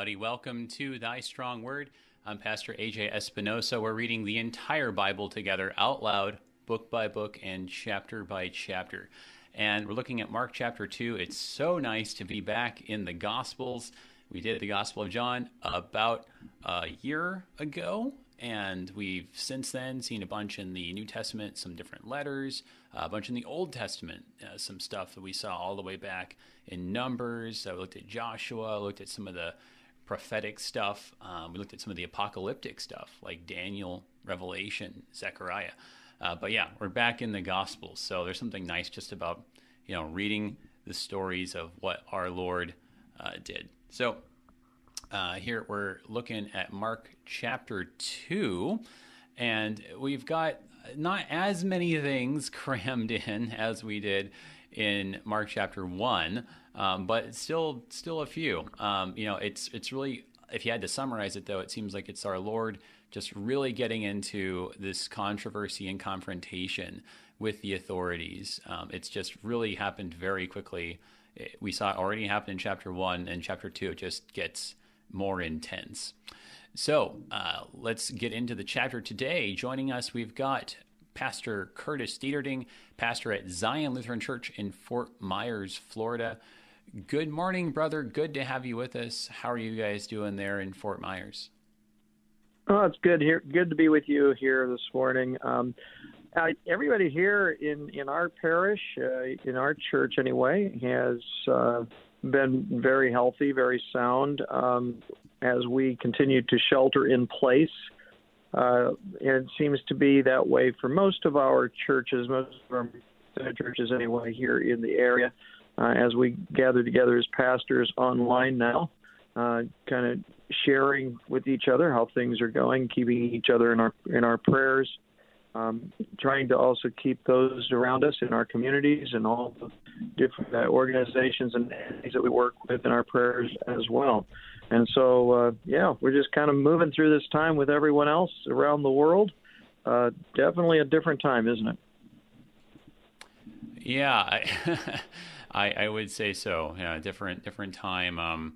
Everybody. Welcome to Thy Strong Word. I'm Pastor AJ Espinosa. We're reading the entire Bible together out loud, book by book, and chapter by chapter. And we're looking at Mark chapter 2. It's so nice to be back in the Gospels. We did the Gospel of John about a year ago, and we've since then seen a bunch in the New Testament, some different letters, a bunch in the Old Testament, uh, some stuff that we saw all the way back in Numbers. I looked at Joshua, looked at some of the prophetic stuff. Um, we looked at some of the apocalyptic stuff like Daniel, Revelation, Zechariah. Uh, but yeah, we're back in the Gospels. So there's something nice just about, you know, reading the stories of what our Lord uh, did. So uh, here we're looking at Mark chapter 2, and we've got not as many things crammed in as we did in Mark chapter 1, um, but still still a few. Um, you know, it's it's really if you had to summarize it though, it seems like it's our Lord just really getting into this controversy and confrontation with the authorities. Um, it's just really happened very quickly. We saw it already happen in chapter one, and chapter two it just gets more intense. So uh, let's get into the chapter today. Joining us, we've got Pastor Curtis Dieterding, pastor at Zion Lutheran Church in Fort Myers, Florida. Good morning, brother. Good to have you with us. How are you guys doing there in Fort Myers? Oh, it's good here. Good to be with you here this morning. Um, everybody here in in our parish, uh, in our church anyway, has uh, been very healthy, very sound um, as we continue to shelter in place. Uh, and it seems to be that way for most of our churches, most of our churches anyway here in the area. Uh, as we gather together as pastors online now, uh, kind of sharing with each other how things are going, keeping each other in our in our prayers, um, trying to also keep those around us in our communities and all the different organizations and things that we work with in our prayers as well. And so, uh, yeah, we're just kind of moving through this time with everyone else around the world. Uh, definitely a different time, isn't it? Yeah, I, I, I, would say so. Yeah, different different time. Um,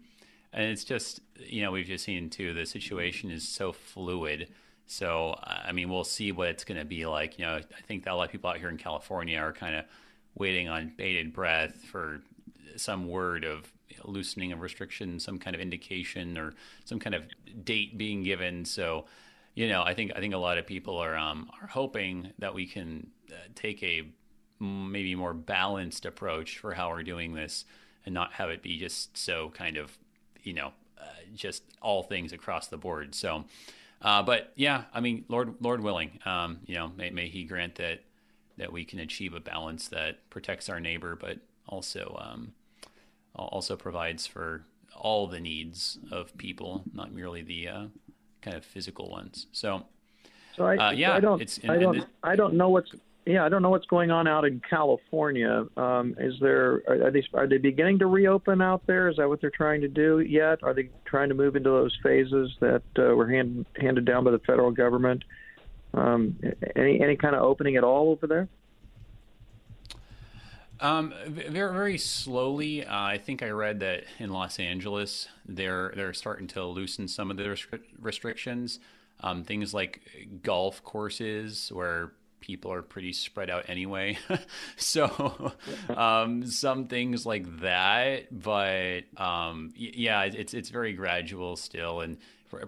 and it's just you know we've just seen too the situation is so fluid so, I mean, we'll see what it's going to be like. You know, I think that a lot of people out here in California are kind of waiting on bated breath for some word of loosening of restrictions, some kind of indication, or some kind of date being given. So, you know, I think I think a lot of people are um, are hoping that we can uh, take a maybe more balanced approach for how we're doing this, and not have it be just so kind of, you know, uh, just all things across the board. So. Uh, but yeah, I mean, Lord, Lord willing, um, you know, may, may He grant that that we can achieve a balance that protects our neighbor, but also um, also provides for all the needs of people, not merely the uh, kind of physical ones. So, so I, uh, yeah, I don't, it's, I don't, I don't know what's yeah, I don't know what's going on out in California. Um, is there are, they are they beginning to reopen out there? Is that what they're trying to do yet? Are they trying to move into those phases that uh, were hand, handed down by the federal government? Um, any any kind of opening at all over there? Um, very very slowly. Uh, I think I read that in Los Angeles they're they're starting to loosen some of the restrictions. Um, things like golf courses where people are pretty spread out anyway. so um, some things like that, but um, yeah, it's it's very gradual still, and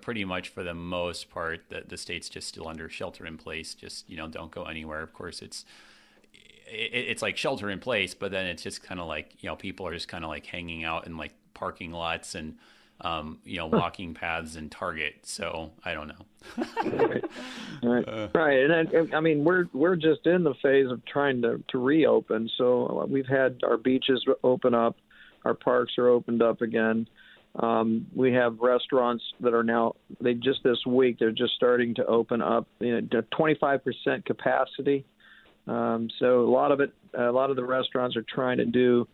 pretty much for the most part, the the state's just still under shelter in place. Just you know, don't go anywhere. Of course, it's it's like shelter in place, but then it's just kind of like you know people are just kind of like hanging out in like parking lots and um, you know, walking paths and Target. So I don't know. right, right. Uh, right. and I, I, mean, we're we're just in the phase of trying to to reopen. So we've had our beaches open up, our parks are opened up again. Um, we have restaurants that are now they just this week they're just starting to open up you know, 25% capacity. Um, so a lot of it, a lot of the restaurants are trying to do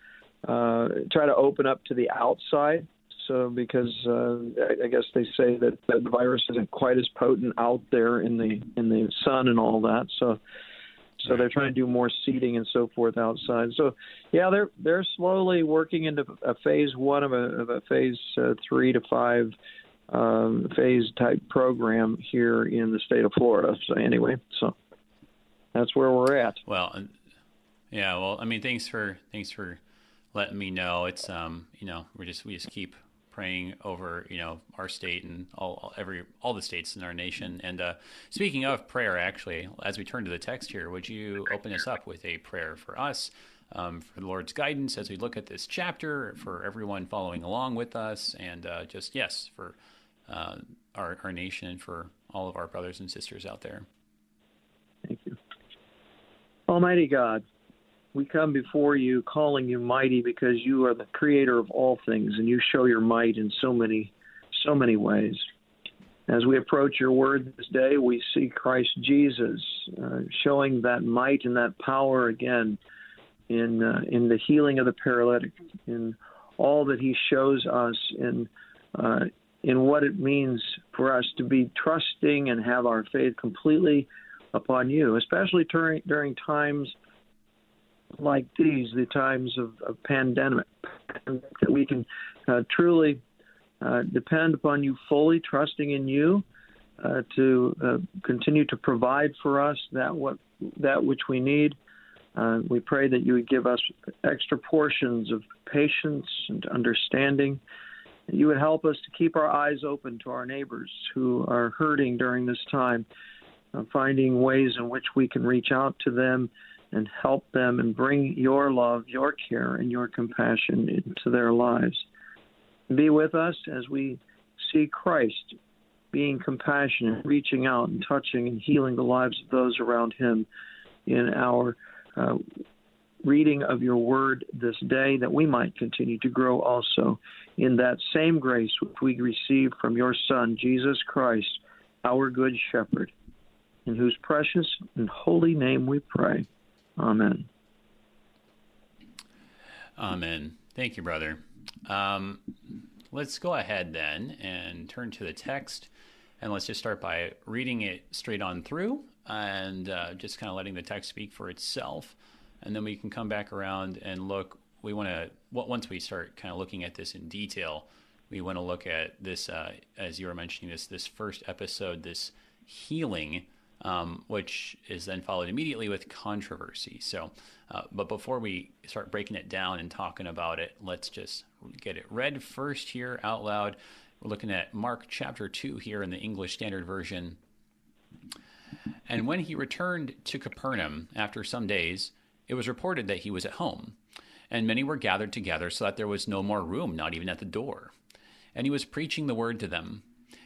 uh, try to open up to the outside so because uh, I, I guess they say that, that the virus isn't quite as potent out there in the in the sun and all that. So So they're trying to do more seating and so forth outside. So, yeah, they're they're slowly working into a phase one of a, of a phase uh, three to five um, phase type program here in the state of Florida. So anyway, so that's where we're at. Well, yeah. Well, I mean, thanks for thanks for letting me know. It's um, you know, we just we just keep praying over you know our state and all every all the states in our nation. And uh, speaking of prayer, actually, as we turn to the text here, would you open us up with a prayer for us? Um, for the Lord's guidance as we look at this chapter, for everyone following along with us, and uh, just yes, for uh, our, our nation and for all of our brothers and sisters out there. Thank you. Almighty God, we come before you calling you mighty because you are the creator of all things and you show your might in so many so many ways. As we approach your word this day we see christ jesus uh, showing that might and that power again in uh, in the healing of the paralytic in all that he shows us in uh, in what it means for us to be trusting and have our faith completely upon you especially during during times like these, the times of, of pandemic, that we can uh, truly uh, depend upon you fully, trusting in you uh, to uh, continue to provide for us that what that which we need. Uh, we pray that you would give us extra portions of patience and understanding. You would help us to keep our eyes open to our neighbors who are hurting during this time, uh, finding ways in which we can reach out to them and help them and bring your love, your care, and your compassion into their lives. Be with us as we see Christ being compassionate, reaching out and touching and healing the lives of those around him in our uh, reading of your word this day, that we might continue to grow also in that same grace which we receive from your Son, Jesus Christ, our Good Shepherd, in whose precious and holy name we pray. Amen. Amen. Thank you, brother. Um, let's go ahead then and turn to the text. And let's just start by reading it straight on through and uh, just kind of letting the text speak for itself. And then we can come back around and look. We want to, once we start kind of looking at this in detail, we want to look at this, uh, as you were mentioning, this, this first episode, this healing um, which is then followed immediately with controversy. So, uh, but before we start breaking it down and talking about it, let's just get it read first here out loud. We're looking at Mark chapter 2 here in the English Standard Version. And when he returned to Capernaum after some days, it was reported that he was at home, and many were gathered together so that there was no more room, not even at the door. And he was preaching the word to them.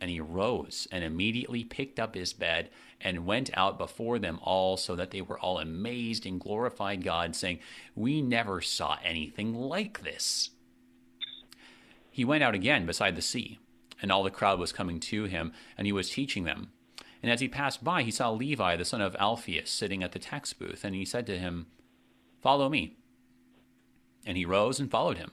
And he rose and immediately picked up his bed and went out before them all, so that they were all amazed and glorified God, saying, We never saw anything like this. He went out again beside the sea, and all the crowd was coming to him, and he was teaching them. And as he passed by, he saw Levi, the son of Alphaeus, sitting at the tax booth, and he said to him, Follow me. And he rose and followed him.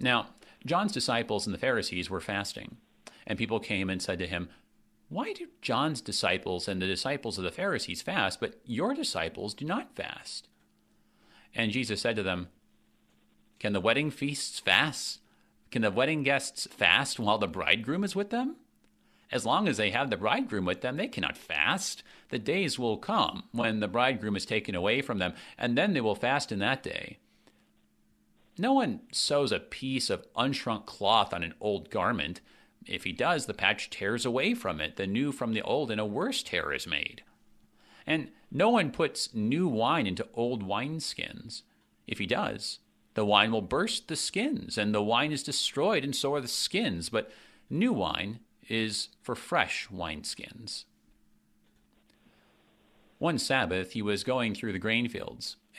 Now, John's disciples and the Pharisees were fasting, and people came and said to him, Why do John's disciples and the disciples of the Pharisees fast, but your disciples do not fast? And Jesus said to them, Can the wedding feasts fast? Can the wedding guests fast while the bridegroom is with them? As long as they have the bridegroom with them, they cannot fast. The days will come when the bridegroom is taken away from them, and then they will fast in that day. No one sews a piece of unshrunk cloth on an old garment. If he does, the patch tears away from it, the new from the old, and a worse tear is made. And no one puts new wine into old wineskins. If he does, the wine will burst the skins, and the wine is destroyed, and so are the skins. But new wine is for fresh wineskins. One Sabbath he was going through the grain fields,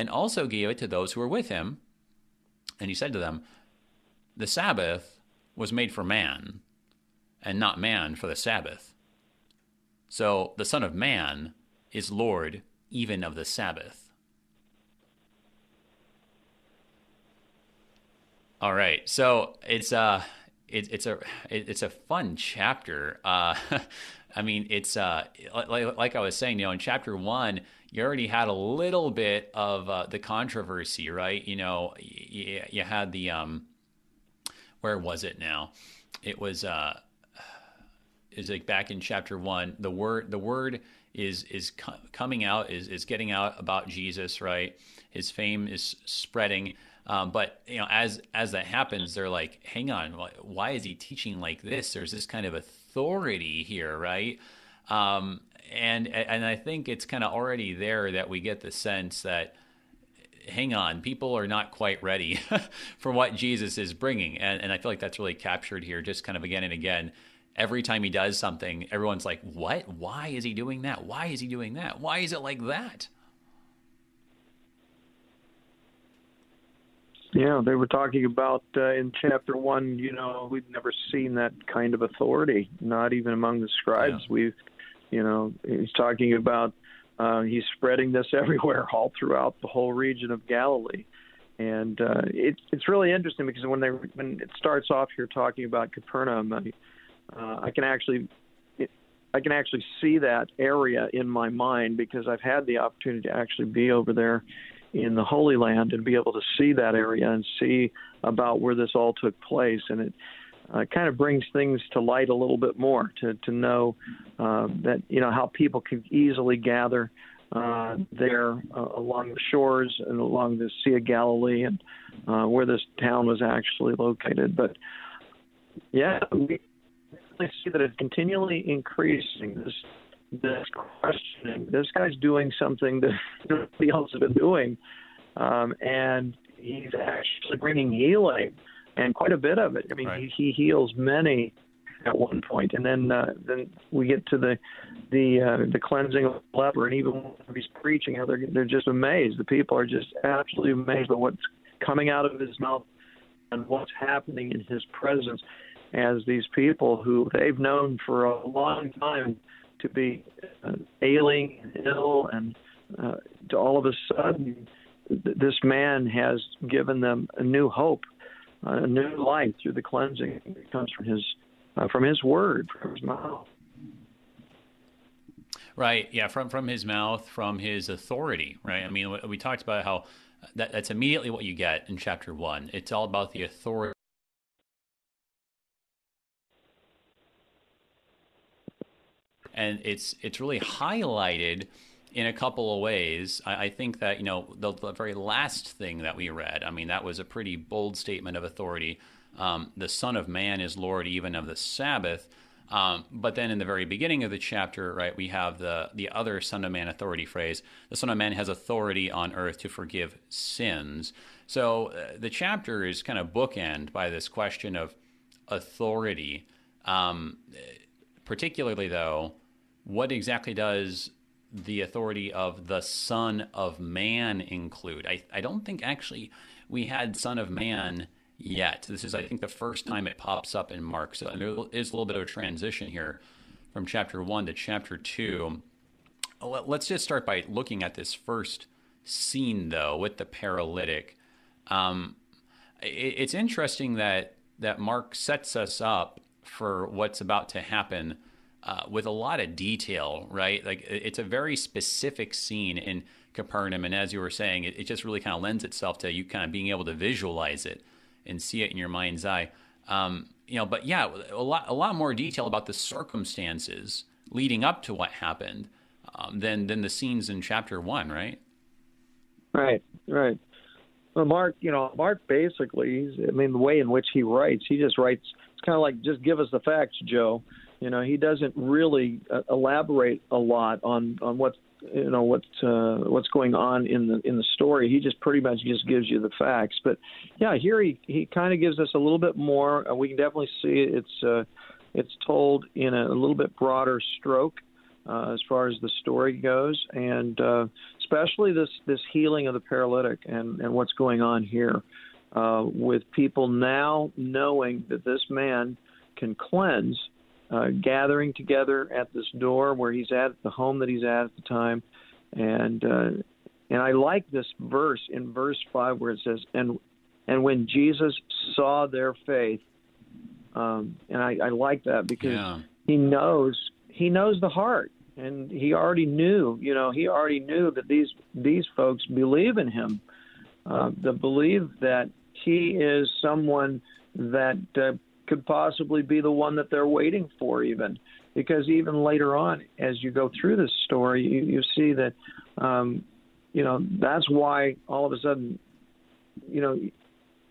and also gave it to those who were with him. And he said to them, The Sabbath was made for man, and not man for the Sabbath. So the Son of Man is Lord even of the Sabbath. All right, so it's uh it, it's a it, it's a fun chapter. Uh, I mean, it's uh like, like I was saying, you know, in chapter one, you already had a little bit of uh, the controversy, right? You know, you, you had the um, where was it now? It was uh, is like back in chapter one. The word the word is is co- coming out is is getting out about Jesus, right? His fame is spreading. Um, but you know, as as that happens, they're like, "Hang on, why is he teaching like this? There's this kind of authority here, right?" Um, and and I think it's kind of already there that we get the sense that, hang on, people are not quite ready for what Jesus is bringing, and and I feel like that's really captured here, just kind of again and again. Every time he does something, everyone's like, "What? Why is he doing that? Why is he doing that? Why is it like that?" Yeah, they were talking about uh, in chapter one. You know, we've never seen that kind of authority, not even among the scribes. Yeah. We've, you know, he's talking about uh, he's spreading this everywhere, all throughout the whole region of Galilee, and uh, it, it's really interesting because when they when it starts off here talking about Capernaum, I, uh, I can actually. I can actually see that area in my mind because I've had the opportunity to actually be over there in the Holy Land and be able to see that area and see about where this all took place. And it uh, kind of brings things to light a little bit more to, to know uh, that, you know, how people can easily gather uh, there uh, along the shores and along the Sea of Galilee and uh, where this town was actually located. But yeah, we see that it's continually increasing. This this questioning. This guy's doing something that nobody else has been doing, um, and he's actually bringing healing, and quite a bit of it. I mean, right. he, he heals many at one point, and then uh, then we get to the the uh, the cleansing of the leper, and even when he's preaching, how they're they're just amazed. The people are just absolutely amazed by what's coming out of his mouth and what's happening in his presence as these people who they've known for a long time to be uh, ailing ill, and uh, to all of a sudden, th- this man has given them a new hope, a new life through the cleansing that comes from his uh, from his word, from his mouth. Right. Yeah. From from his mouth, from his authority. Right. I mean, we talked about how that, that's immediately what you get in chapter one. It's all about the authority and it's it's really highlighted in a couple of ways. I, I think that you know the, the, very last thing that we read. I mean, that was a pretty bold statement of authority. Um, the Son of Man is Lord even of the Sabbath. Um, but then in the very beginning of the chapter, right, we have the the other Son of Man authority phrase. The Son of Man has authority on earth to forgive sins. So uh, the chapter is kind of bookend by this question of authority. Um, particularly, though, what exactly does the authority of the Son of Man include? I, I don't think actually we had Son of Man yet. This is, I think, the first time it pops up in Mark. So there is a little bit of a transition here from chapter one to chapter two. Let's just start by looking at this first scene, though, with the paralytic. Um, it's interesting that that Mark sets us up for what's about to happen uh, with a lot of detail, right? Like it's a very specific scene in Capernaum, and as you were saying, it, it just really kind of lends itself to you kind of being able to visualize it and see it in your mind's eye. Um, you know, but yeah, a lot a lot more detail about the circumstances leading up to what happened um, than than the scenes in chapter one, right? Right, right. Well, Mark, you know, Mark basically, I mean, the way in which he writes, he just writes. It's kind of like just give us the facts, Joe. You know, he doesn't really uh, elaborate a lot on on what you know what uh, what's going on in the in the story. He just pretty much just gives you the facts. But yeah, here he he kind of gives us a little bit more. Uh, we can definitely see it's uh, it's told in a, a little bit broader stroke uh, as far as the story goes, and uh, especially this this healing of the paralytic and and what's going on here uh, with people now knowing that this man can cleanse uh, gathering together at this door where he's at, the home that he's at at the time, and uh, and I like this verse in verse five where it says, "and and when Jesus saw their faith," um, and I, I like that because yeah. he knows he knows the heart, and he already knew, you know, he already knew that these these folks believe in him, uh, the believe that he is someone that uh, could possibly be the one that they're waiting for, even because even later on, as you go through this story, you, you see that, um, you know, that's why all of a sudden, you know,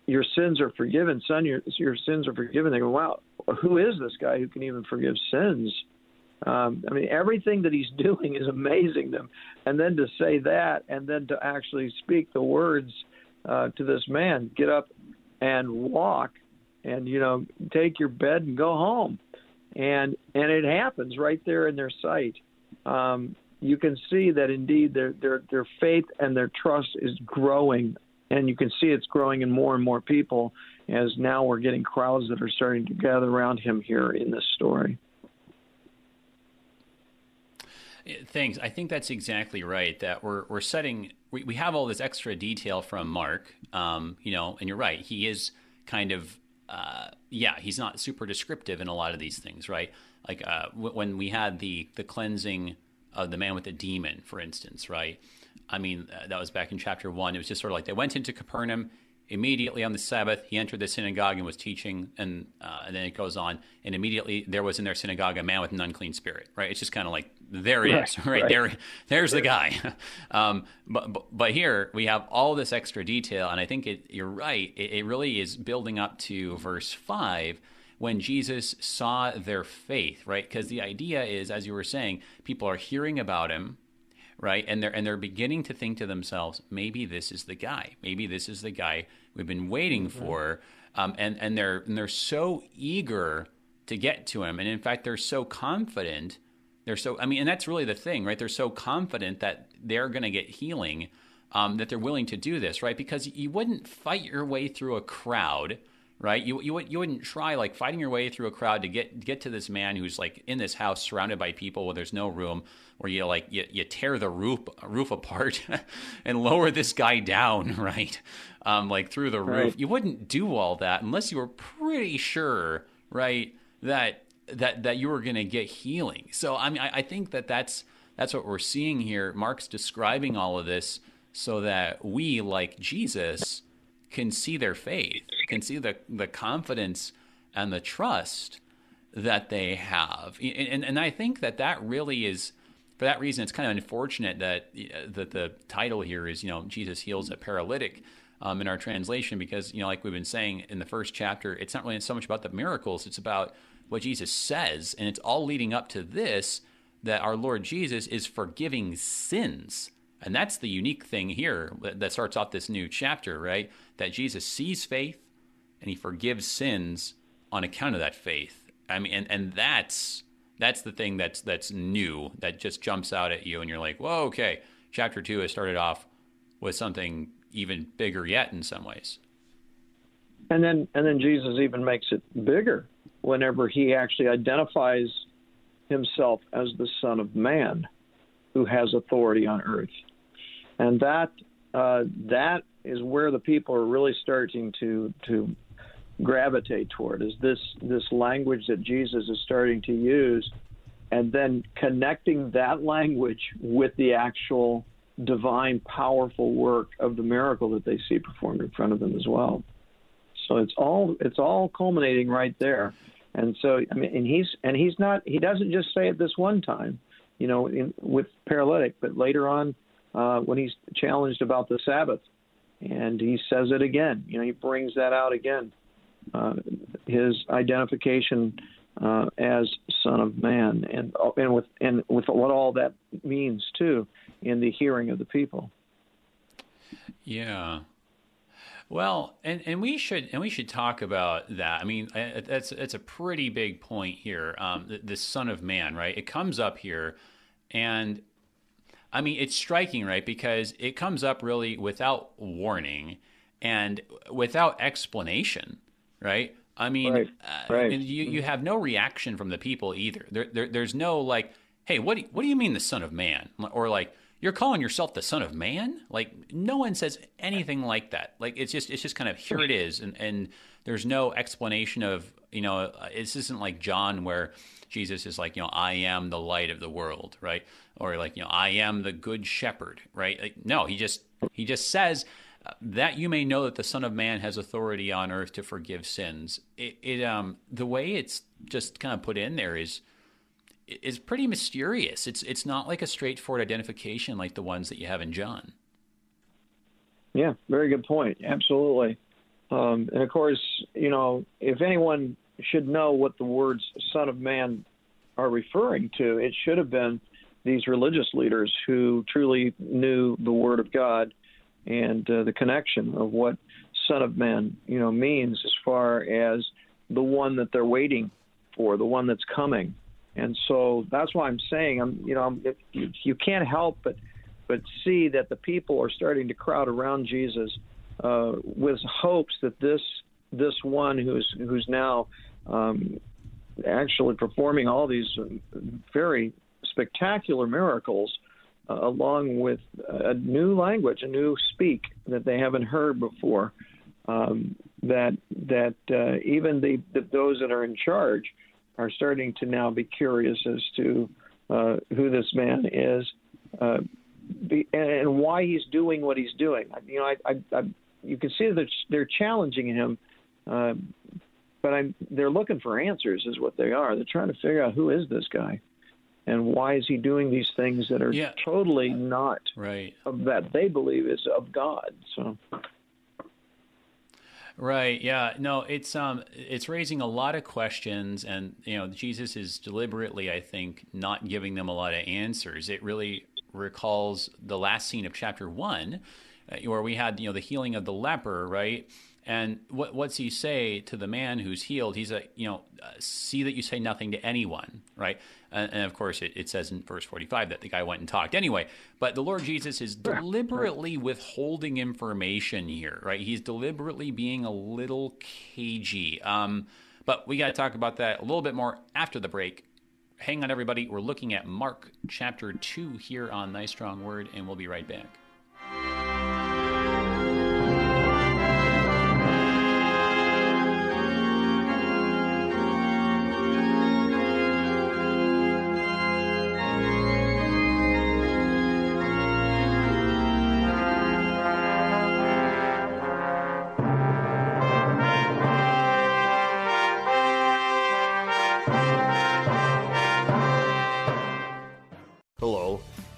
your sins are forgiven, son. Your your sins are forgiven. They go, wow, who is this guy who can even forgive sins? Um, I mean, everything that he's doing is amazing them, and then to say that, and then to actually speak the words uh, to this man, get up and walk and you know take your bed and go home and and it happens right there in their sight um, you can see that indeed their their their faith and their trust is growing and you can see it's growing in more and more people as now we're getting crowds that are starting to gather around him here in this story Thanks. I think that's exactly right. That we're we're setting. We, we have all this extra detail from Mark. Um, you know, and you're right. He is kind of uh, yeah, he's not super descriptive in a lot of these things, right? Like uh, w- when we had the the cleansing of the man with the demon, for instance, right? I mean, uh, that was back in chapter one. It was just sort of like they went into Capernaum immediately on the Sabbath. He entered the synagogue and was teaching, and uh, and then it goes on, and immediately there was in their synagogue a man with an unclean spirit, right? It's just kind of like there it right, is, right? right? There, there's the guy. um, but, but, but here we have all this extra detail, and I think it, you're right. It, it really is building up to verse five when Jesus saw their faith, right? Because the idea is, as you were saying, people are hearing about him, right? And they're and they're beginning to think to themselves, maybe this is the guy. Maybe this is the guy we've been waiting mm-hmm. for. Um, and and they're and they're so eager to get to him, and in fact, they're so confident they're so, I mean, and that's really the thing, right? They're so confident that they're going to get healing um, that they're willing to do this, right? Because you wouldn't fight your way through a crowd, right? You, you, you wouldn't try like fighting your way through a crowd to get, get to this man who's like in this house surrounded by people where there's no room, where you like, you, you tear the roof, roof apart and lower this guy down, right? Um, like through the roof. Right. You wouldn't do all that unless you were pretty sure, right? That that that you were going to get healing. So I mean, I, I, think that that's that's what we're seeing here. Mark's describing all of this so that we, like Jesus, can see their faith, can see the the confidence and the trust that they have. And, and, and I think that that really is. For that reason, it's kind of unfortunate that that the title here is, you know, Jesus heals a paralytic. Um, in our translation because you know like we've been saying in the first chapter it's not really so much about the miracles it's about what Jesus says, and it's all leading up to this that our Lord Jesus is forgiving sins. And that's the unique thing here that starts off this new chapter, right? That Jesus sees faith and he forgives sins on account of that faith. I mean, and, and that's that's the thing that's that's new that just jumps out at you, and you're like, whoa, okay. Chapter two has started off with something even bigger yet in some ways. And then and then Jesus even makes it bigger whenever he actually identifies himself as the Son of Man, who has authority on earth, and that uh, that is where the people are really starting to to gravitate toward is this this language that Jesus is starting to use, and then connecting that language with the actual divine, powerful work of the miracle that they see performed in front of them as well. So it's all it's all culminating right there. And so I mean, and he's and he's not he doesn't just say it this one time, you know, in, with paralytic, but later on uh, when he's challenged about the Sabbath, and he says it again. You know, he brings that out again uh, his identification uh, as Son of Man, and and with and with what all that means too in the hearing of the people. Yeah. Well, and, and we should and we should talk about that. I mean, that's that's a pretty big point here. Um, the, the Son of Man, right? It comes up here, and I mean, it's striking, right? Because it comes up really without warning and without explanation right? I mean, right. Uh, right. you you have no reaction from the people either. There, there there's no like, hey, what do you, what do you mean the Son of Man? Or like, you're calling yourself the Son of Man? Like, no one says anything like that. Like, it's just it's just kind of here it is, and and there's no explanation of you know, uh, this isn't like John where Jesus is like, you know, I am the light of the world, right? Or like, you know, I am the good shepherd, right? Like, no, he just he just says that you may know that the Son of Man has authority on earth to forgive sins. It, it um, the way it's just kind of put in there is is pretty mysterious. It's it's not like a straightforward identification like the ones that you have in John. Yeah, very good point. Absolutely. Um, and of course, you know, if anyone should know what the words "Son of Man" are referring to, it should have been these religious leaders who truly knew the Word of God and uh, the connection of what Son of Man, you know, means as far as the one that they're waiting for, the one that's coming. And so that's why I'm saying, I'm, you know, you, you can't help but but see that the people are starting to crowd around Jesus uh, with hopes that this this one who's who's now um, actually performing all these very spectacular miracles uh, along with a new language, a new speak that they haven't heard before. Um, that that uh, even the, the, those that are in charge are starting to now be curious as to uh, who this man is uh, be, and why he's doing what he's doing. You know, I, I, I you can see that they're challenging him, uh, but I'm, they're looking for answers, is what they are. They're trying to figure out who is this guy and why is he doing these things that are yeah. totally not right of that they believe is of God. So Right. Yeah. No, it's um it's raising a lot of questions and you know, Jesus is deliberately I think not giving them a lot of answers. It really recalls the last scene of chapter 1 uh, where we had, you know, the healing of the leper, right? And what, what's he say to the man who's healed? He's a, you know, uh, see that you say nothing to anyone, right? And, and of course, it, it, says in verse 45 that the guy went and talked anyway. But the Lord Jesus is deliberately withholding information here, right? He's deliberately being a little cagey. Um, but we got to talk about that a little bit more after the break. Hang on, everybody. We're looking at Mark chapter 2 here on Thy Strong Word, and we'll be right back.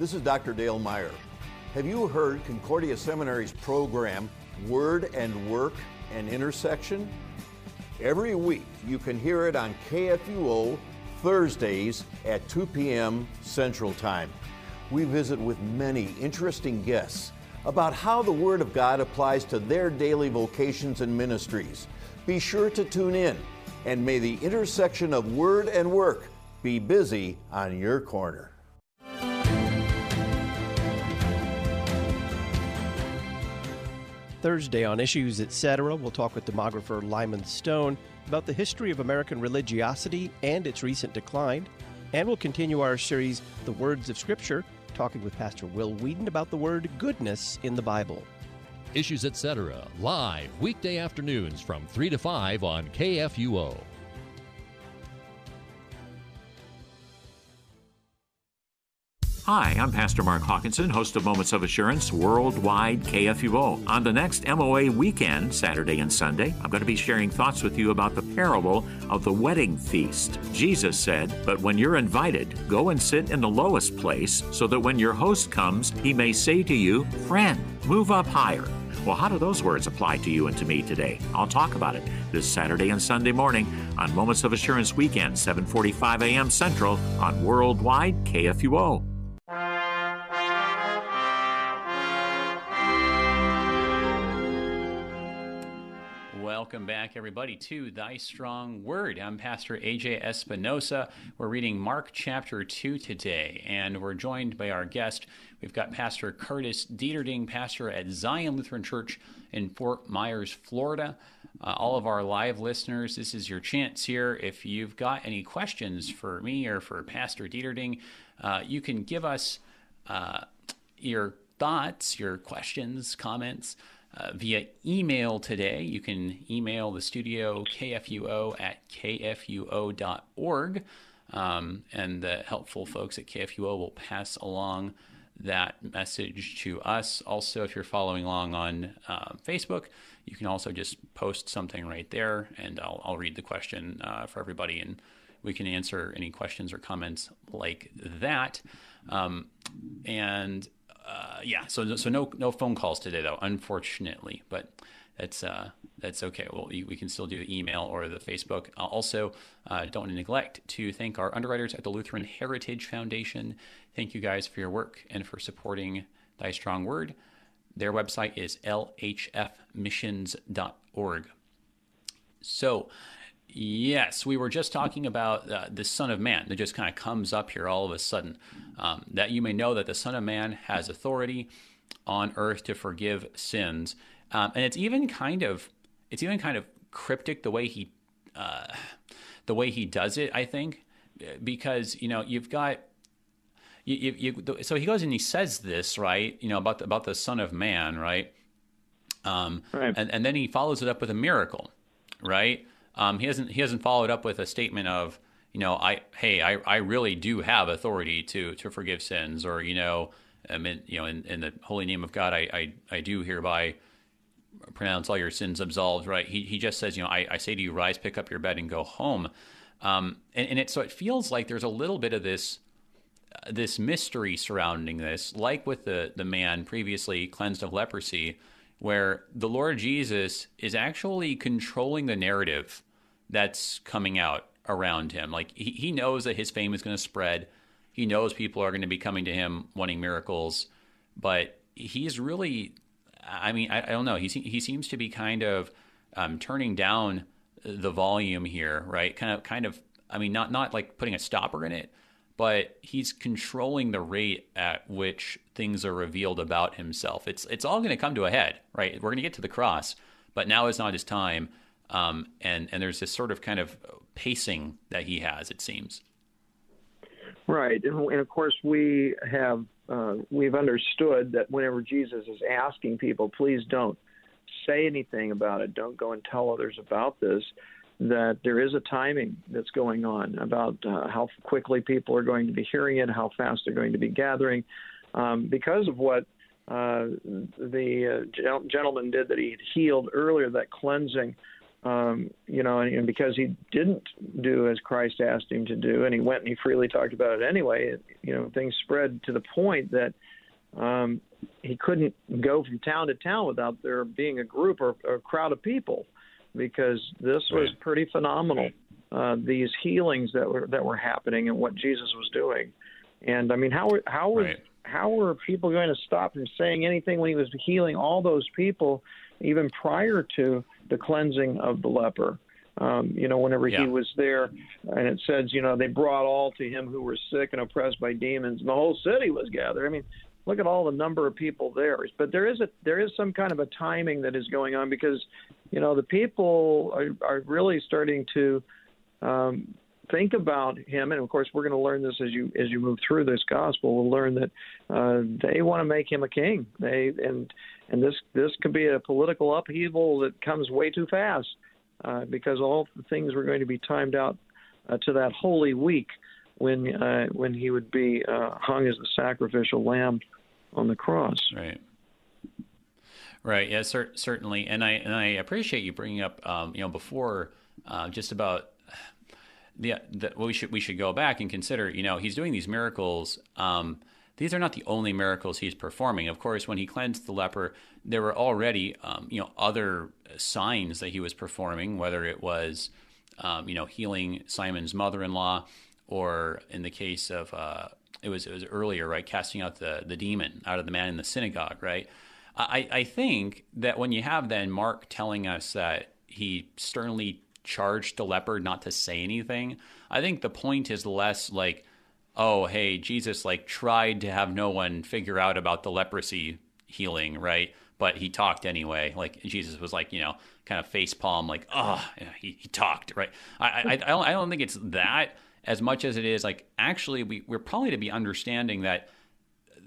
This is Dr. Dale Meyer. Have you heard Concordia Seminary's program, Word and Work and Intersection? Every week, you can hear it on KFUO Thursdays at 2 p.m. Central Time. We visit with many interesting guests about how the Word of God applies to their daily vocations and ministries. Be sure to tune in, and may the intersection of Word and work be busy on your corner. Thursday on Issues Etc., we'll talk with demographer Lyman Stone about the history of American religiosity and its recent decline. And we'll continue our series, The Words of Scripture, talking with Pastor Will Weedon about the word goodness in the Bible. Issues Etc., live weekday afternoons from 3 to 5 on KFUO. Hi, I'm Pastor Mark Hawkinson, host of Moments of Assurance Worldwide KFUO. On the next MOA weekend, Saturday and Sunday, I'm going to be sharing thoughts with you about the parable of the wedding feast. Jesus said, But when you're invited, go and sit in the lowest place, so that when your host comes, he may say to you, Friend, move up higher. Well, how do those words apply to you and to me today? I'll talk about it this Saturday and Sunday morning on Moments of Assurance Weekend, 7:45 a.m. Central on Worldwide KFUO. Welcome back, everybody, to Thy Strong Word. I'm Pastor AJ Espinosa. We're reading Mark chapter 2 today, and we're joined by our guest. We've got Pastor Curtis Dieterding, pastor at Zion Lutheran Church in Fort Myers, Florida. Uh, all of our live listeners, this is your chance here. If you've got any questions for me or for Pastor Dieterding, uh, you can give us uh, your thoughts, your questions, comments uh, via email today. You can email the studio kfuo at kfuo.org, um, and the helpful folks at KFUO will pass along that message to us. Also, if you're following along on uh, Facebook, you can also just post something right there, and I'll, I'll read the question uh, for everybody, and we can answer any questions or comments like that. Um, and uh, yeah, so so no no phone calls today though, unfortunately, but that's uh, that's okay. Well, we can still do email or the Facebook. Uh, also, uh, don't neglect to thank our underwriters at the Lutheran Heritage Foundation. Thank you guys for your work and for supporting Thy Strong Word. Their website is lhfmissions.org. So, Yes, we were just talking about uh, the Son of Man that just kind of comes up here all of a sudden. Um, that you may know that the Son of Man has authority on earth to forgive sins, um, and it's even kind of it's even kind of cryptic the way he uh, the way he does it. I think because you know you've got you, you, you, so he goes and he says this right you know about the, about the Son of Man right, um, right. And, and then he follows it up with a miracle right um, he hasn't he hasn't followed up with a statement of you know I hey I, I really do have authority to to forgive sins or you know I mean, you know in, in the holy name of God I, I I do hereby pronounce all your sins absolved right? He he just says you know I, I say to you rise pick up your bed and go home. Um, and, and it so it feels like there's a little bit of this this mystery surrounding this like with the the man previously cleansed of leprosy where the Lord Jesus is actually controlling the narrative that's coming out around him. Like he, he knows that his fame is going to spread. He knows people are going to be coming to him wanting miracles, but he's really, I mean, I, I don't know. He, he seems to be kind of um, turning down the volume here, right? Kind of, kind of, I mean, not, not like putting a stopper in it, but he's controlling the rate at which things are revealed about himself. It's it's all going to come to a head, right? We're going to get to the cross, but now is not his time. Um, and and there's this sort of kind of pacing that he has. It seems. Right, and, and of course we have uh, we've understood that whenever Jesus is asking people, please don't say anything about it. Don't go and tell others about this that there is a timing that's going on about uh, how quickly people are going to be hearing it, how fast they're going to be gathering, um, because of what uh, the uh, gentleman did that he healed earlier, that cleansing. Um, you know, and, and because he didn't do as Christ asked him to do, and he went and he freely talked about it anyway. It, you know, things spread to the point that um, he couldn't go from town to town without there being a group or, or a crowd of people because this was pretty phenomenal. Uh, these healings that were that were happening and what Jesus was doing, and I mean, how how was Right. how were people going to stop him saying anything when he was healing all those people, even prior to the cleansing of the leper? Um, you know, whenever Yeah. he was there, and it says, you know, they brought all to him who were sick and oppressed by demons, and the whole city was gathered. I mean, look at all the number of people there. But there is a there is some kind of a timing that is going on because, you know, the people are, are really starting to um, think about him, and of course, we're going to learn this as you as you move through this gospel. We'll learn that uh, they want to make him a king. They and and this this could be a political upheaval that comes way too fast uh, because all the things were going to be timed out uh, to that holy week when uh, when he would be uh, hung as the sacrificial lamb on the cross. Right. Right. Yeah. Cer- certainly. And I and I appreciate you bringing up, um, you know, before uh, just about the, the well, we should we should go back and consider. You know, he's doing these miracles. Um, these are not the only miracles he's performing. Of course, when he cleansed the leper, there were already, um, you know, other signs that he was performing, whether it was, um, you know, healing Simon's mother-in-law, or in the case of, uh, it was it was earlier, right, casting out the the demon out of the man in the synagogue, right. I, I think that when you have then Mark telling us that he sternly charged the leper not to say anything, I think the point is less like, oh, hey, Jesus like tried to have no one figure out about the leprosy healing, right? But he talked anyway. Like Jesus was like, you know, kind of face palm, like, oh, he, he talked, right? I, I, I, don't, I don't think it's that as much as it is like, actually, we, we're probably to be understanding that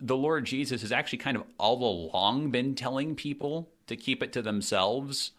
the Lord Jesus has actually kind of all along been telling people to keep it to themselves.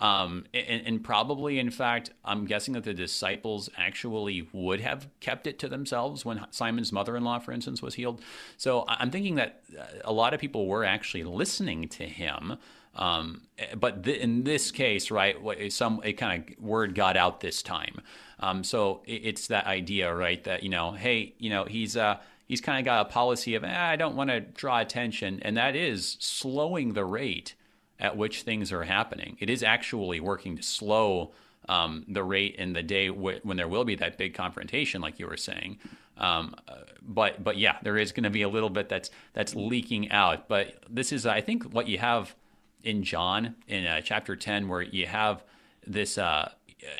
Um, and, and probably, in fact, I'm guessing that the disciples actually would have kept it to themselves when Simon's mother in law, for instance, was healed. So I'm thinking that uh, a lot of people were actually listening to him. Um, but th- in this case, right, some a kind of word got out this time. Um, so it, it's that idea, right, that you know, hey, you know, he's uh, he's kind of got a policy of eh, I don't want to draw attention, and that is slowing the rate at which things are happening. It is actually working to slow um, the rate in the day w- when there will be that big confrontation, like you were saying. Um, uh, but but yeah, there is going to be a little bit that's that's leaking out. But this is, I think, what you have in John in uh, chapter ten, where you have this. Uh,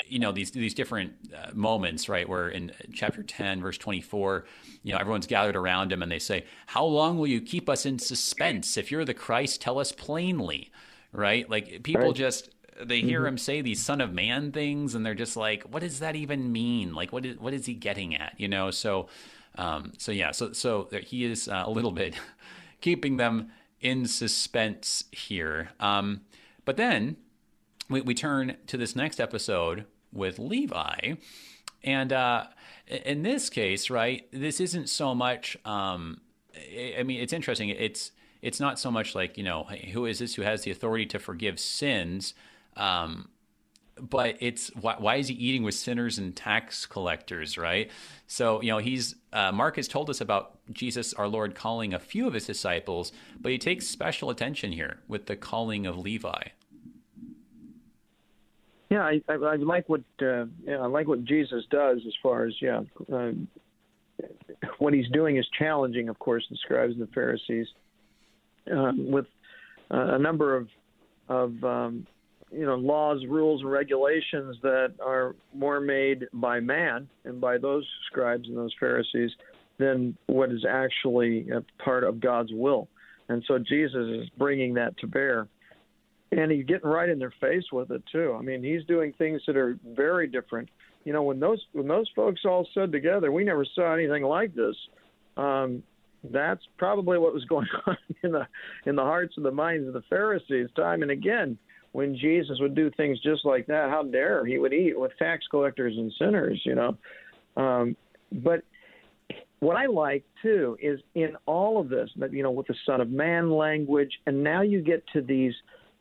you know these these different uh, moments, right? Where in chapter ten, verse twenty four, you know everyone's gathered around him and they say, "How long will you keep us in suspense? If you're the Christ, tell us plainly." Right? Like people Right. just they hear him say these son of man things and they're just like, "What does that even mean? Like what is what is he getting at?" You know? So um, so yeah, so so he is uh, a little bit keeping them in suspense here. Um, but then we, we turn to this next episode with Levi. And uh, in this case, right, this isn't so much. Um, I mean, it's interesting. It's it's not so much like you know who is this who has the authority to forgive sins, um, but it's why, why is he eating with sinners and tax collectors, right? So you know he's uh, Mark has told us about Jesus, our Lord, calling a few of his disciples, but he takes special attention here with the calling of Levi. Yeah, I, I, I like what uh, yeah, I like what Jesus does as far as yeah, uh, what he's doing is challenging, of course, the scribes and the Pharisees um, with uh, a number of of um, you know laws, rules, and regulations that are more made by man and by those scribes and those Pharisees than what is actually part of God's will. And so Jesus is bringing that to bear and he's getting right in their face with it too. I mean, he's doing things that are very different. You know, when those when those folks all stood together, we never saw anything like this. Um, that's probably what was going on in the in the hearts and the minds of the Pharisees time and again. When Jesus would do things just like that, how dare he would eat with tax collectors and sinners, you know? Um, but what I like too is in all of this, you know, with the Son of Man language, and now you get to these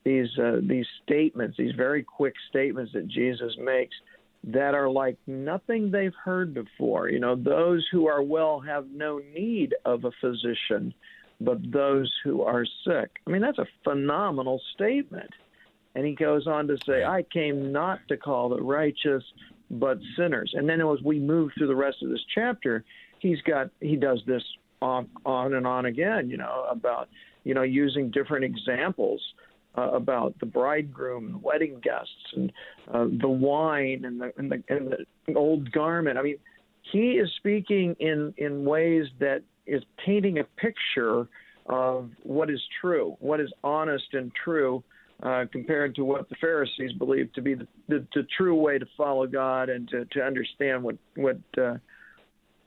these uh, these statements, these very quick statements that Jesus makes that are like nothing they've heard before. You know, those who are well have no need of a physician, but those who are sick. I mean, that's a phenomenal statement. And he goes on to say, I came not to call the righteous, but sinners. And then as we move through the rest of this chapter, he's got he does this on on and on again, you know, about you know using different examples uh, about the bridegroom, the wedding guests, and uh, the wine and the, and the and the old garment. I mean, he is speaking in in ways that is painting a picture of what is true, what is honest and true, uh, compared to what the Pharisees believed to be the, the, the, true way to follow God and to, to understand what what uh,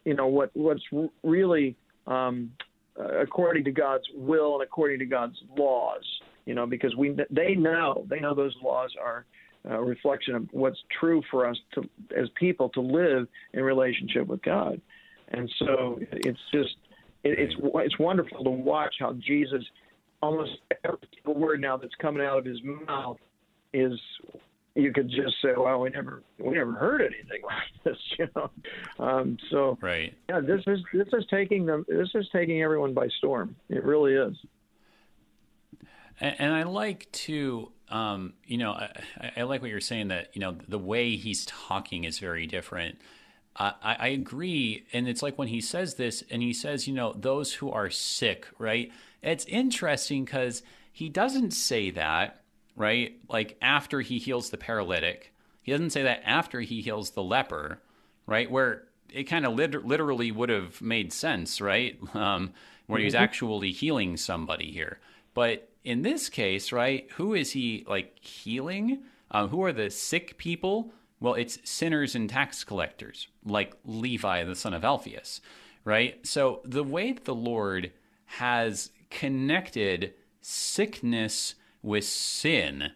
you know what what's really um, according to God's will and according to God's laws. You know, because we they know they know those laws are a reflection of what's true for us to as people to live in relationship with God, and so it's just it, it's it's wonderful to watch how Jesus almost every single word now that's coming out of his mouth is you could just say, "Well, we never we never heard anything like this," you know. Um, so right, yeah, this is this is taking them this is taking everyone by storm. It really is. And, I like to, um, you know, I, I, like what you're saying that you know the way he's talking is very different. I, I agree, and it's like when he says this, and he says, you know, those who are sick, right? It's interesting because he doesn't say that right? Like after he heals the paralytic. He doesn't say that after he heals the leper, right? Where it kind of lit- literally would have made sense, right? Um, where mm-hmm. he's actually healing somebody here. But in this case, right, who is he like healing? Um, who are the sick people? Well, it's sinners and tax collectors, like Levi, the son of Alphaeus, right? So the way that the Lord has connected sickness with sin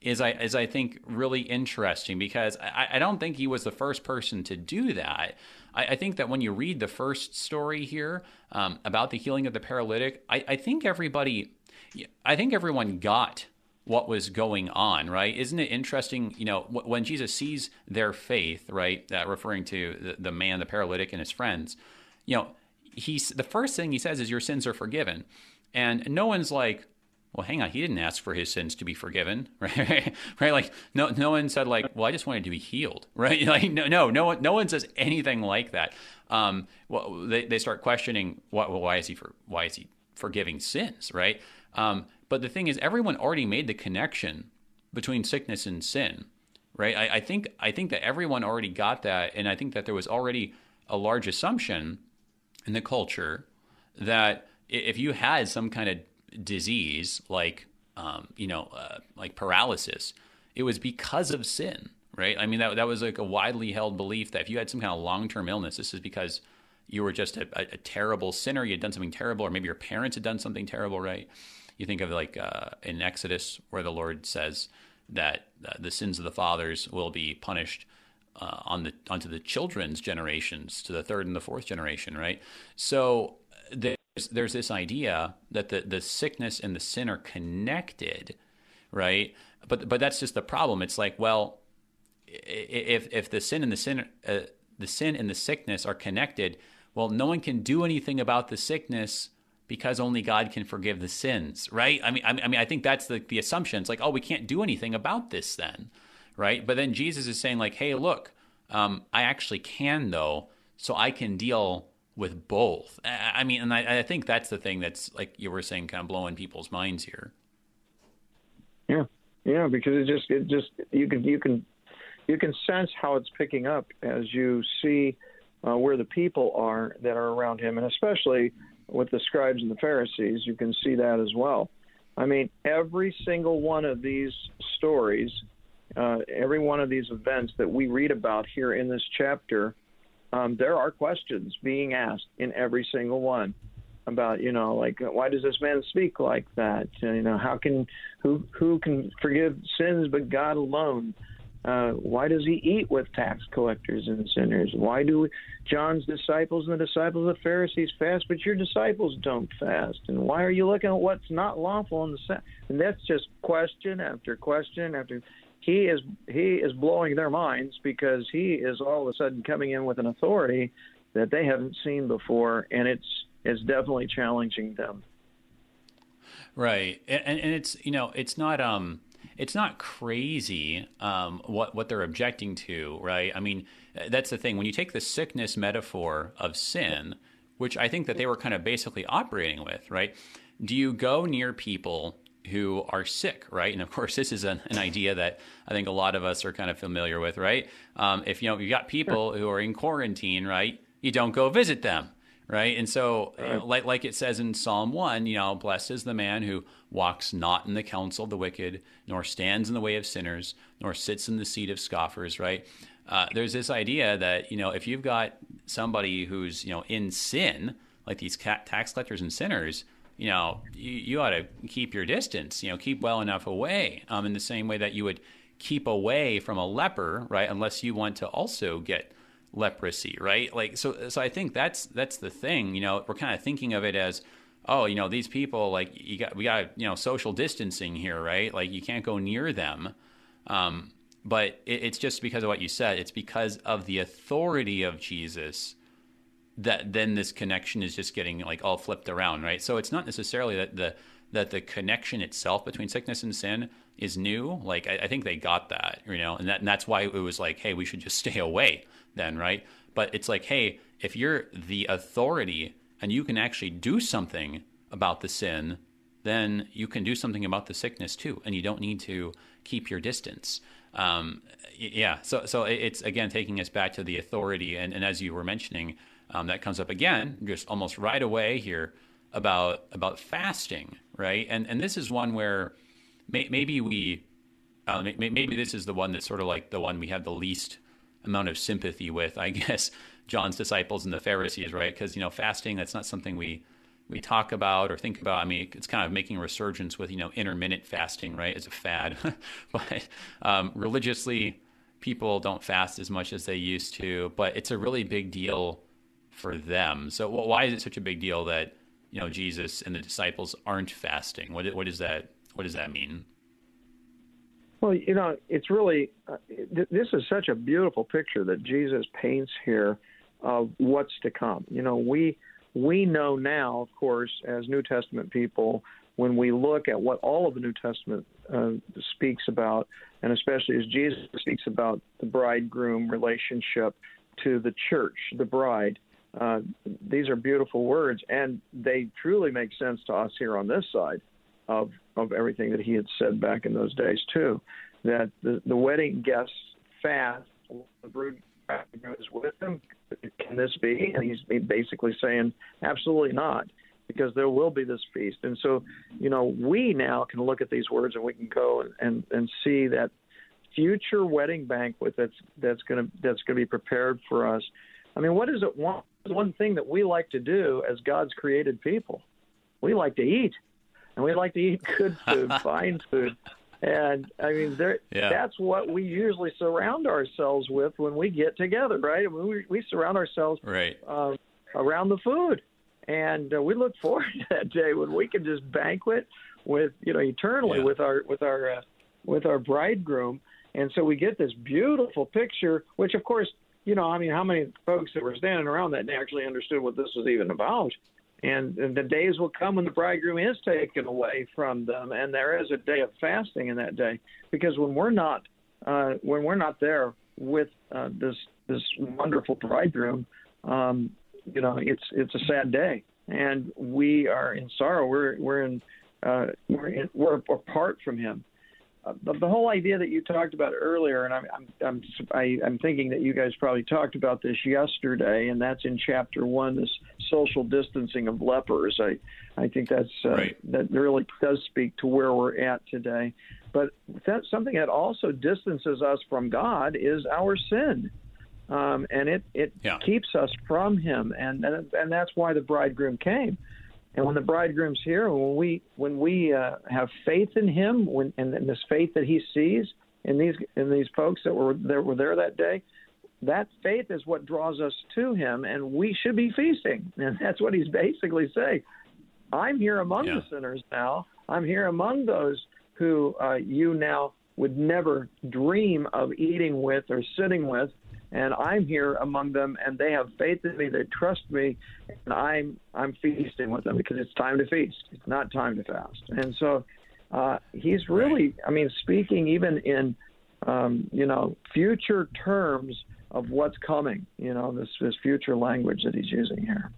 is I is I think really interesting because I, I don't think he was the first person to do that. I, I think that when you read the first story here um, about the healing of the paralytic, I, I think everybody, I think everyone got what was going on, right? Isn't it interesting? You know, when Jesus sees their faith, right, uh, referring to the, the man, the paralytic, and his friends, you know, he's the first thing he says is, "Your sins are forgiven," and no one's like, well, hang on, he didn't ask for his sins to be forgiven, right? right? Like no, no one said like, well, I just wanted to be healed, right? Like no, no, no one, no one says anything like that. Um, well, they, they start questioning what, well, why is he for, why is he forgiving sins, right? Um, but the thing is, everyone already made the connection between sickness and sin, right? I, I think, I think that everyone already got that, and I think that there was already a large assumption in the culture that if you had some kind of disease like um, you know uh, like paralysis, it was because of sin, right? I mean that that was like a widely held belief that if you had some kind of long term illness, this is because you were just a, a, a, terrible sinner, you had done something terrible, or maybe your parents had done something terrible, right? You think of like uh, in Exodus where the Lord says that uh, the sins of the fathers will be punished uh, on the onto the children's generations to the third and the fourth generation, right? So the, there's this idea that the, the sickness and the sin are connected, right? But but that's just the problem. It's like, well, if if the sin and the sin uh, the sin and the sickness are connected, well, no one can do anything about the sickness because only God can forgive the sins, right? I mean, I mean, I think that's the the assumption. It's like, oh, we can't do anything about this then, right? But then Jesus is saying like, hey, look, um, I actually can though, so I can deal with both. I mean, and I, I, think that's the thing that's like you were saying, kind of blowing people's minds here. Yeah, yeah, because it just it just you can you can you can sense how it's picking up as you see uh, where the people are that are around him, and especially with the scribes and the Pharisees, you can see that as well. I mean, every single one of these stories, uh, every one of these events that we read about here in this chapter um, there are questions being asked in every single one about you know like why does this man speak like that you know how can who who can forgive sins but God alone uh, why does he eat with tax collectors and sinners? Why do John's disciples and the disciples of the Pharisees fast but your disciples don't fast? And why are you looking at what's not lawful in the and that's just question after question after he is he is blowing their minds because he is all of a sudden coming in with an authority that they haven't seen before, and it's it's definitely challenging them. Right, and, and it's you know it's not um it's not crazy um, what what they're objecting to, right? I mean, that's the thing. When you take the sickness metaphor of sin, which I think that they were kind of basically operating with, right? Do you go near people who are sick, right? And of course, this is an, an, idea that I think a lot of us are kind of familiar with, right? Um, if you know you got people who are in quarantine, right? You don't go visit them, right? And so, right. You know, like like it says in Psalm one, you know, blessed is the man who walks not in the counsel of the wicked, nor stands in the way of sinners, nor sits in the seat of scoffers, right? Uh, there's this idea that you know if you've got somebody who's you know in sin, like these tax collectors and sinners, you know, you, you ought to keep your distance. You know, keep well enough away. Um, in the same way that you would keep away from a leper, right? Unless you want to also get leprosy, right? Like so. So I think that's that's the thing. You know, we're kind of thinking of it as oh, you know, these people, like, you got, we got, you know, social distancing here, right? Like, you can't go near them. Um, but it, it's just because of what you said. It's because of the authority of Jesus that then this connection is just getting like all flipped around, right? So it's not necessarily that the that the connection itself between sickness and sin is new. Like I, I think they got that, you know, and, that, and that's why it was like, hey, we should just stay away then, right? But it's like, hey, if you're the authority and you can actually do something about the sin, then you can do something about the sickness too, and you don't need to keep your distance. Um, yeah, so so it's again taking us back to the authority, and, and as you were mentioning, um, that comes up again, just almost right away here about about fasting, right? And and this is one where may, maybe we uh, maybe this is the one that's sort of like the one we have the least amount of sympathy with, I guess. John's disciples and the Pharisees, right? Because you know, fasting that's not something we we talk about or think about. I mean, it's kind of making a resurgence with you know intermittent fasting, right, as a fad. but um, religiously, people don't fast as much as they used to. But it's a really big deal for them. So why is it such a big deal that you know Jesus and the disciples aren't fasting? What what does that what does that mean? Well, you know, it's really uh, this is such a beautiful picture that Jesus paints here of what's to come. You know, we we know now, of course, as New Testament people, when we look at what all of the New Testament uh, speaks about, and especially as Jesus speaks about the bridegroom relationship to the church, the bride, uh, these are beautiful words, and they truly make sense to us here on this side of of everything that he had said back in those days too. That the, the wedding guests fast, the bride is with them can this be? And he's basically saying, absolutely not, because there will be this feast. And so, you know, we now can look at these words and we can go and, and, and see that future wedding banquet that's that's going to that's going to be prepared for us. I mean, what is it one one thing that we like to do as God's created people? We like to eat, and we like to eat good food, fine food. And I mean, there, yeah. that's what we usually surround ourselves with when we get together, right? I mean, we, we surround ourselves right. Uh, around the food. And uh, we look forward to that day when we can just banquet with, you know, eternally yeah. with our, with our, uh, with our bridegroom. And so we get this beautiful picture, which of course, you know, I mean, how many folks that were standing around that actually understood what this was even about? And, the days will come when the bridegroom is taken away from them, and there is a day of fasting in that day. Because when we're not uh, when we're not there with uh, this this wonderful bridegroom, um, you know, it's it's a sad day, and we are in sorrow. We're we're in uh, we're in, we're apart from him uh, the, the whole idea that you talked about earlier, and I'm I'm I'm I, am i am thinking that you guys probably talked about this yesterday, and that's in chapter one, this social distancing of lepers. I I think that's uh, right. that really does speak to where we're at today. But that something that also distances us from God is our sin. Um, and it it yeah. keeps us from Him, and, and and that's why the bridegroom came. And when the bridegroom's here, when we when we uh, have faith in him, when and, and this faith that he sees in these in these folks that were that were there that day, that faith is what draws us to him, and we should be feasting. And that's what he's basically saying. I'm here among yeah. the sinners now. I'm here among those who uh, you now would never dream of eating with or sitting with and I'm here among them, and they have faith in me. They trust me, and I'm I'm feasting with them because it's time to feast. It's not time to fast. And so, uh, he's really. I mean, speaking even in, um, you know, future terms of what's coming. You know, this this future language that he's using here.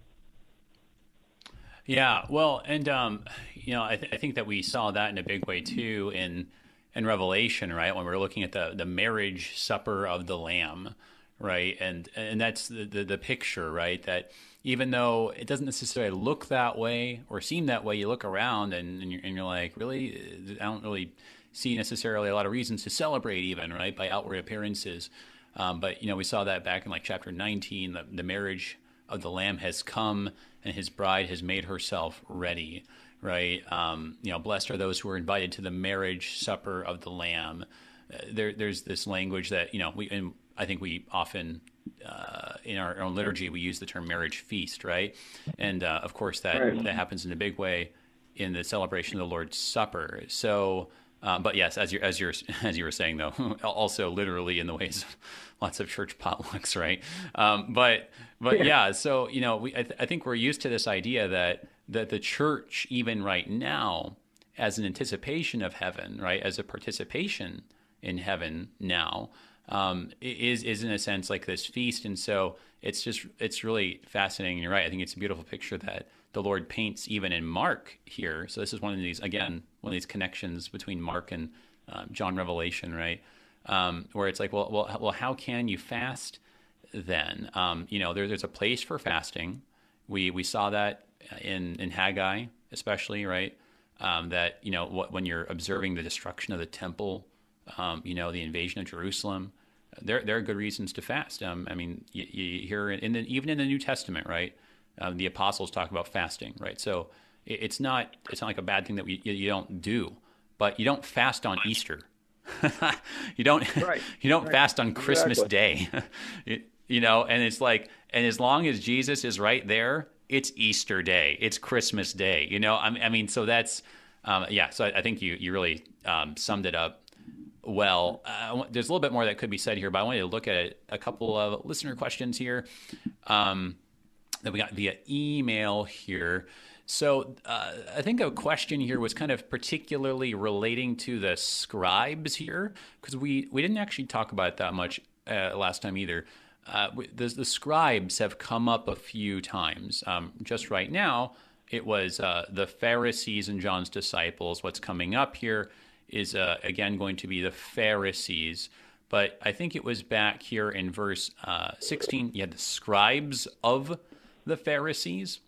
Yeah, well, and um, you know, I, th- I think that we saw that in a big way too in in Revelation, right? When we are looking at the the marriage supper of the Lamb, right? And and that's the, the, the picture, right? That even though it doesn't necessarily look that way or seem that way, you look around and and you're, and you're like, really, I don't really see necessarily a lot of reasons to celebrate, even right, by outward appearances. Um, but you know, we saw that back in like chapter 19, the, the marriage of the Lamb has come, and His bride has made herself ready. Right? Um, you know, blessed are those who are invited to the marriage supper of the Lamb. Uh, there, there's this language that you know we, and I think we often uh, in our own liturgy we use the term marriage feast, right? And uh, of course that right. that happens in a big way in the celebration of the Lord's Supper. So um, but yes, as you as you as you were saying though, also literally in the ways of lots of church potlucks, right? Um, but but yeah. yeah. so you know, we I, th- I think we're used to this idea that that the church, even right now, as an anticipation of heaven, right, as a participation in heaven now, um, is is in a sense like this feast, and so it's just it's really fascinating. You're right. I think it's a beautiful picture that the Lord paints even in Mark here. So this is one of these again one of these connections between Mark and um, John Revelation, right? Um, where it's like, well, well, well, how can you fast then? Um, you know, there, there's a place for fasting. We we saw that in in Haggai, especially, right? Um, that you know what, when you're observing the destruction of the temple, um, you know, the invasion of Jerusalem. There, there are good reasons to fast. Um, I mean, you, you hear in the, even in the New Testament, right? Um, the apostles talk about fasting, right? So it, it's not it's not like a bad thing that we, you, you don't do, but you don't fast on Easter. you don't right. you don't right. fast on Christmas exactly. Day. you, you know, and it's like and as long as Jesus is right there, it's Easter Day, it's Christmas Day. You know, I, I mean, so that's um, yeah. So I, I, think you you really um, summed it up well. Uh, there's a little bit more that could be said here, but I wanted to look at a couple of listener questions here. Um, that we got via email here. So uh, I think a question here was kind of particularly relating to the scribes here, because we, we didn't actually talk about it that much uh, last time either. Uh, the, the, scribes have come up a few times. Um, just right now, it was uh, the Pharisees and John's disciples. What's coming up here is uh, again going to be the Pharisees. But I think it was back here in verse uh, 16, you had the scribes of the Pharisees.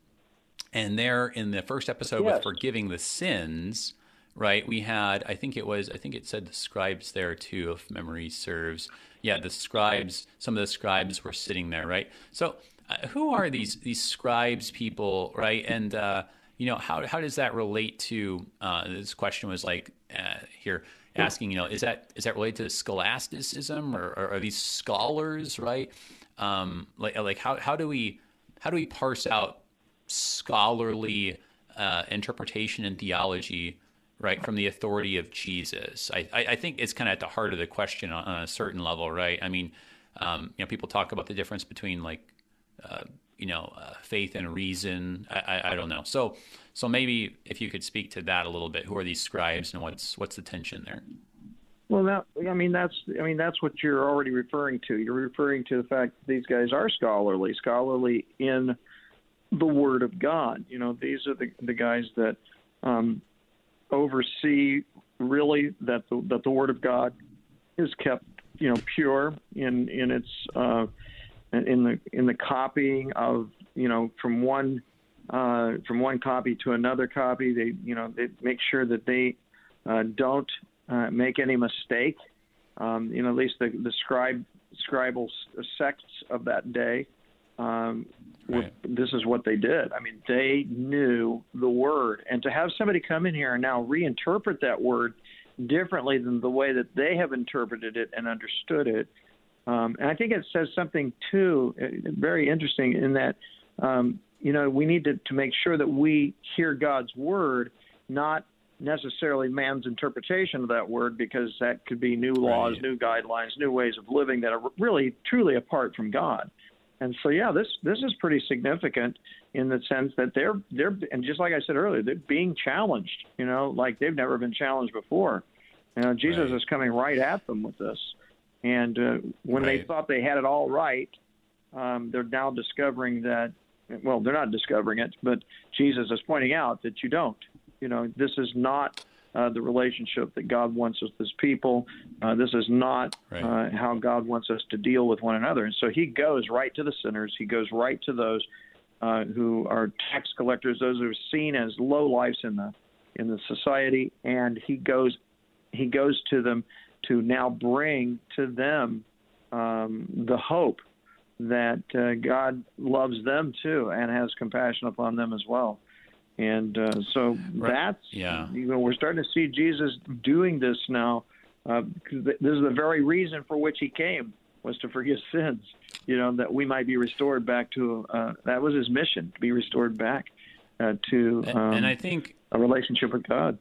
And there in the first episode yes. with forgiving the sins, right, we had, I think it was, I think it said the scribes there too, if memory serves. Yeah, the scribes, some of the scribes were sitting there, right? So uh, who are these, these scribes people, right? And, uh, you know, how, how does that relate to, uh, this question was like uh, here, asking, you know, is that is that related to scholasticism or, or are these scholars, right? Um, like like how how do we how do we parse out scholarly uh, interpretation and theology right from the authority of jesus? I, I, I think it's kind of at the heart of the question on, on a certain level right? I mean um, you know people talk about the difference between like uh, you know uh, faith and reason I, I, I, don't know so so maybe if you could speak to that a little bit who are these scribes and what's what's the tension there well, that, I mean that's I mean that's what you're already referring to. You're referring to the fact that these guys are scholarly, scholarly in the Word of God. You know, these are the the guys that um, oversee really that the, that the Word of God is kept you know pure in in its uh, in the in the copying of you know from one uh, from one copy to another copy. They you know they make sure that they uh, don't uh, make any mistake. Um, you know, at least the, the scribe scribal sects of that day. Um, right. This is what they did. I mean, they knew the word, and to have somebody come in here and now reinterpret that word differently than the way that they have interpreted it and understood it. Um, and I think it says something too uh, very interesting in that um, you know we need to, to make sure that we hear God's word, not necessarily man's interpretation of that word because that could be new laws, right. new guidelines, new ways of living that are really truly apart from God. and so yeah, this this is pretty significant in the sense that they're they're and just like I said earlier, they're being challenged. You know, like they've never been challenged before. You know, Jesus right. is coming right at them with this, and uh, when right. they thought they had it all right, um, they're now discovering that. Well, they're not discovering it, but Jesus is pointing out that you don't. You know, this is not uh, the relationship that God wants us as people. Uh, this is not right. uh, how God wants us to deal with one another. And so he goes right to the sinners. He goes right to those uh, who are tax collectors, those who are seen as low lives in the in the society, and he goes he goes to them to now bring to them um, the hope that uh, God loves them too and has compassion upon them as well. And uh, so right. that's yeah. You know, we're starting to see Jesus doing this now. Uh, this is the very reason for which he came was to forgive sins. You know that we might be restored back to. Uh, that was his mission to be restored back uh, to. Um, and, and I think a relationship with God.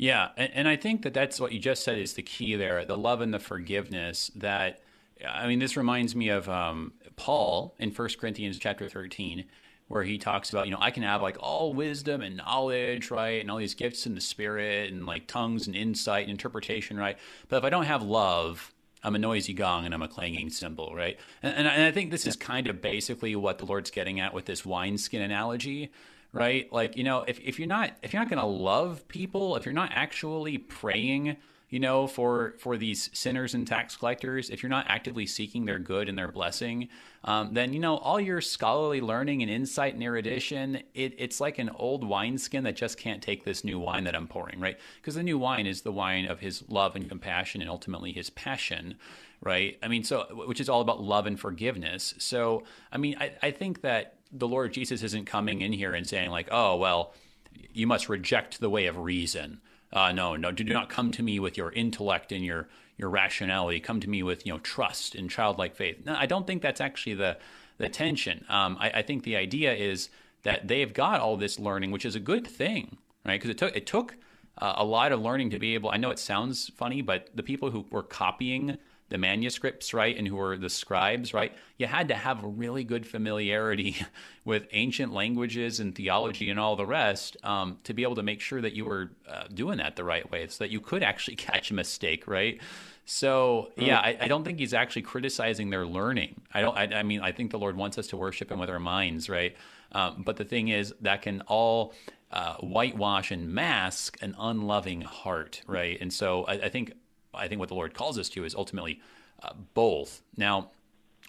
Yeah, and, and I think that that's what you just said is the key there: the love and the forgiveness. That I mean, this reminds me of um, Paul in First Corinthians chapter thirteen where he talks about, you know, I can have like all wisdom and knowledge, right? And all these gifts in the spirit and like tongues and insight and interpretation, right? But if I don't have love, I'm a noisy gong and I'm a clanging cymbal, right? And, and I think this is kind of basically what the Lord's getting at with this wineskin analogy, right? Like, you know, if, if you're not if you're not to love people, if you're not actually praying you know, for for these sinners and tax collectors, if you're not actively seeking their good and their blessing, um, then you know all your scholarly learning and insight and erudition, it, it's like an old wineskin that just can't take this new wine that I'm pouring, right? Because the new wine is the wine of His love and compassion, and ultimately His passion, right? I mean, so which is all about love and forgiveness. So, I mean, I, I think that the Lord Jesus isn't coming in here and saying like, oh well, you must reject the way of reason uh, no, no, do not come to me with your intellect and your your rationality. Come to me with you know trust and childlike faith. No, I don't think that's actually the the tension. Um, I, I, think the idea is that they've got all this learning, which is a good thing, right? Because it took it took uh, a lot of learning to be able. I know it sounds funny, but the people who were copying the manuscripts, right, and who were the scribes, right, you had to have a really good familiarity with ancient languages and theology and all the rest um, to be able to make sure that you were uh, doing that the right way so that you could actually catch a mistake, right? So yeah, I, I, don't think he's actually criticizing their learning. I don't. I, I, mean, I think the Lord wants us to worship Him with our minds, right? Um, but the thing is, that can all uh, whitewash and mask an unloving heart, right? And so I, I think I think what the Lord calls us to is ultimately uh, both. Now,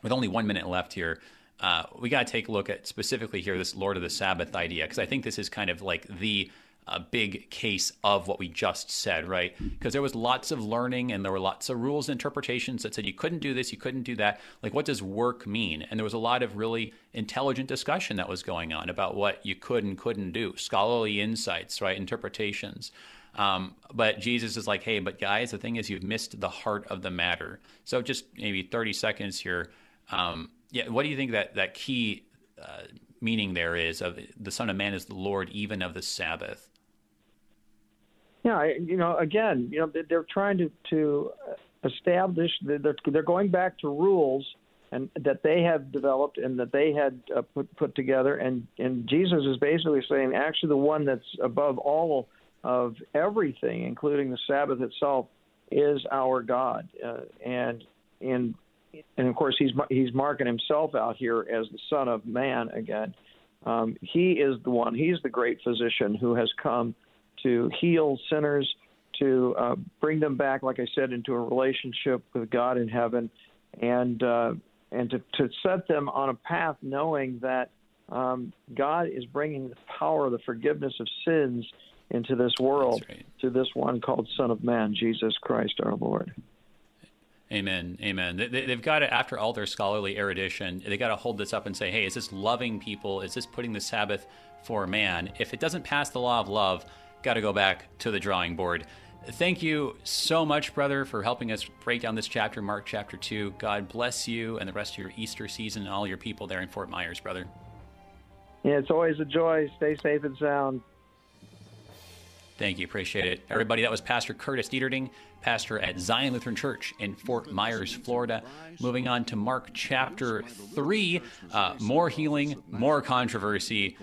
with only one minute left here, uh, we got to take a look at specifically here this Lord of the Sabbath idea because I think this is kind of like the uh, big case of what we just said, right? Because there was lots of learning and there were lots of rules and interpretations that said you couldn't do this, you couldn't do that. Like, what does work mean? And there was a lot of really intelligent discussion that was going on about what you could and couldn't do, scholarly insights, right? Interpretations. Um, but Jesus is like, hey, but guys, the thing is, you've missed the heart of the matter. So just maybe 30 seconds here. Um, yeah, what do you think that that key uh, meaning there is of the Son of Man is the Lord even of the Sabbath? Yeah, you know, again, you know, they're trying to to establish. They're they're going back to rules and that they have developed and that they had uh, put put together. And and Jesus is basically saying, actually, the one that's above all of everything, including the Sabbath itself, is our God. Uh, and in and of course he's he's marking himself out here as the Son of Man again. Um, he is the one. He's the great physician who has come to heal sinners, to uh, bring them back, like I said, into a relationship with God in heaven, and uh, and to, to set them on a path, knowing that um, God is bringing the power the forgiveness of sins into this world right. to this one called Son of Man, Jesus Christ our Lord. Amen. Amen. They, have got to, after all their scholarly erudition, they got to hold this up and say, hey, is this loving people? Is this putting the Sabbath for man? If it doesn't pass the law of love, got to go back to the drawing board. Thank you so much, brother, for helping us break down this chapter, Mark chapter 2. God bless you and the rest of your Easter season and all your people there in Fort Myers, brother. Yeah, it's always a joy. Stay safe and sound. Thank you. Appreciate it. Everybody, that was Pastor Curtis Dieterding, pastor at Zion Lutheran Church in Fort Myers, Florida. Moving on to Mark chapter 3. Uh, more healing, more controversy.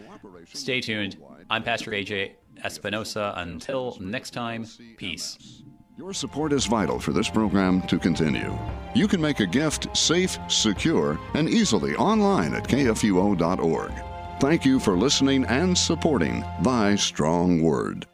Stay tuned. I'm Pastor AJ Espinosa. Until next time, peace. Your support is vital for this program to continue. You can make a gift safe, secure, and easily online at kfuo.org. Thank you for listening and supporting Thy Strong Word.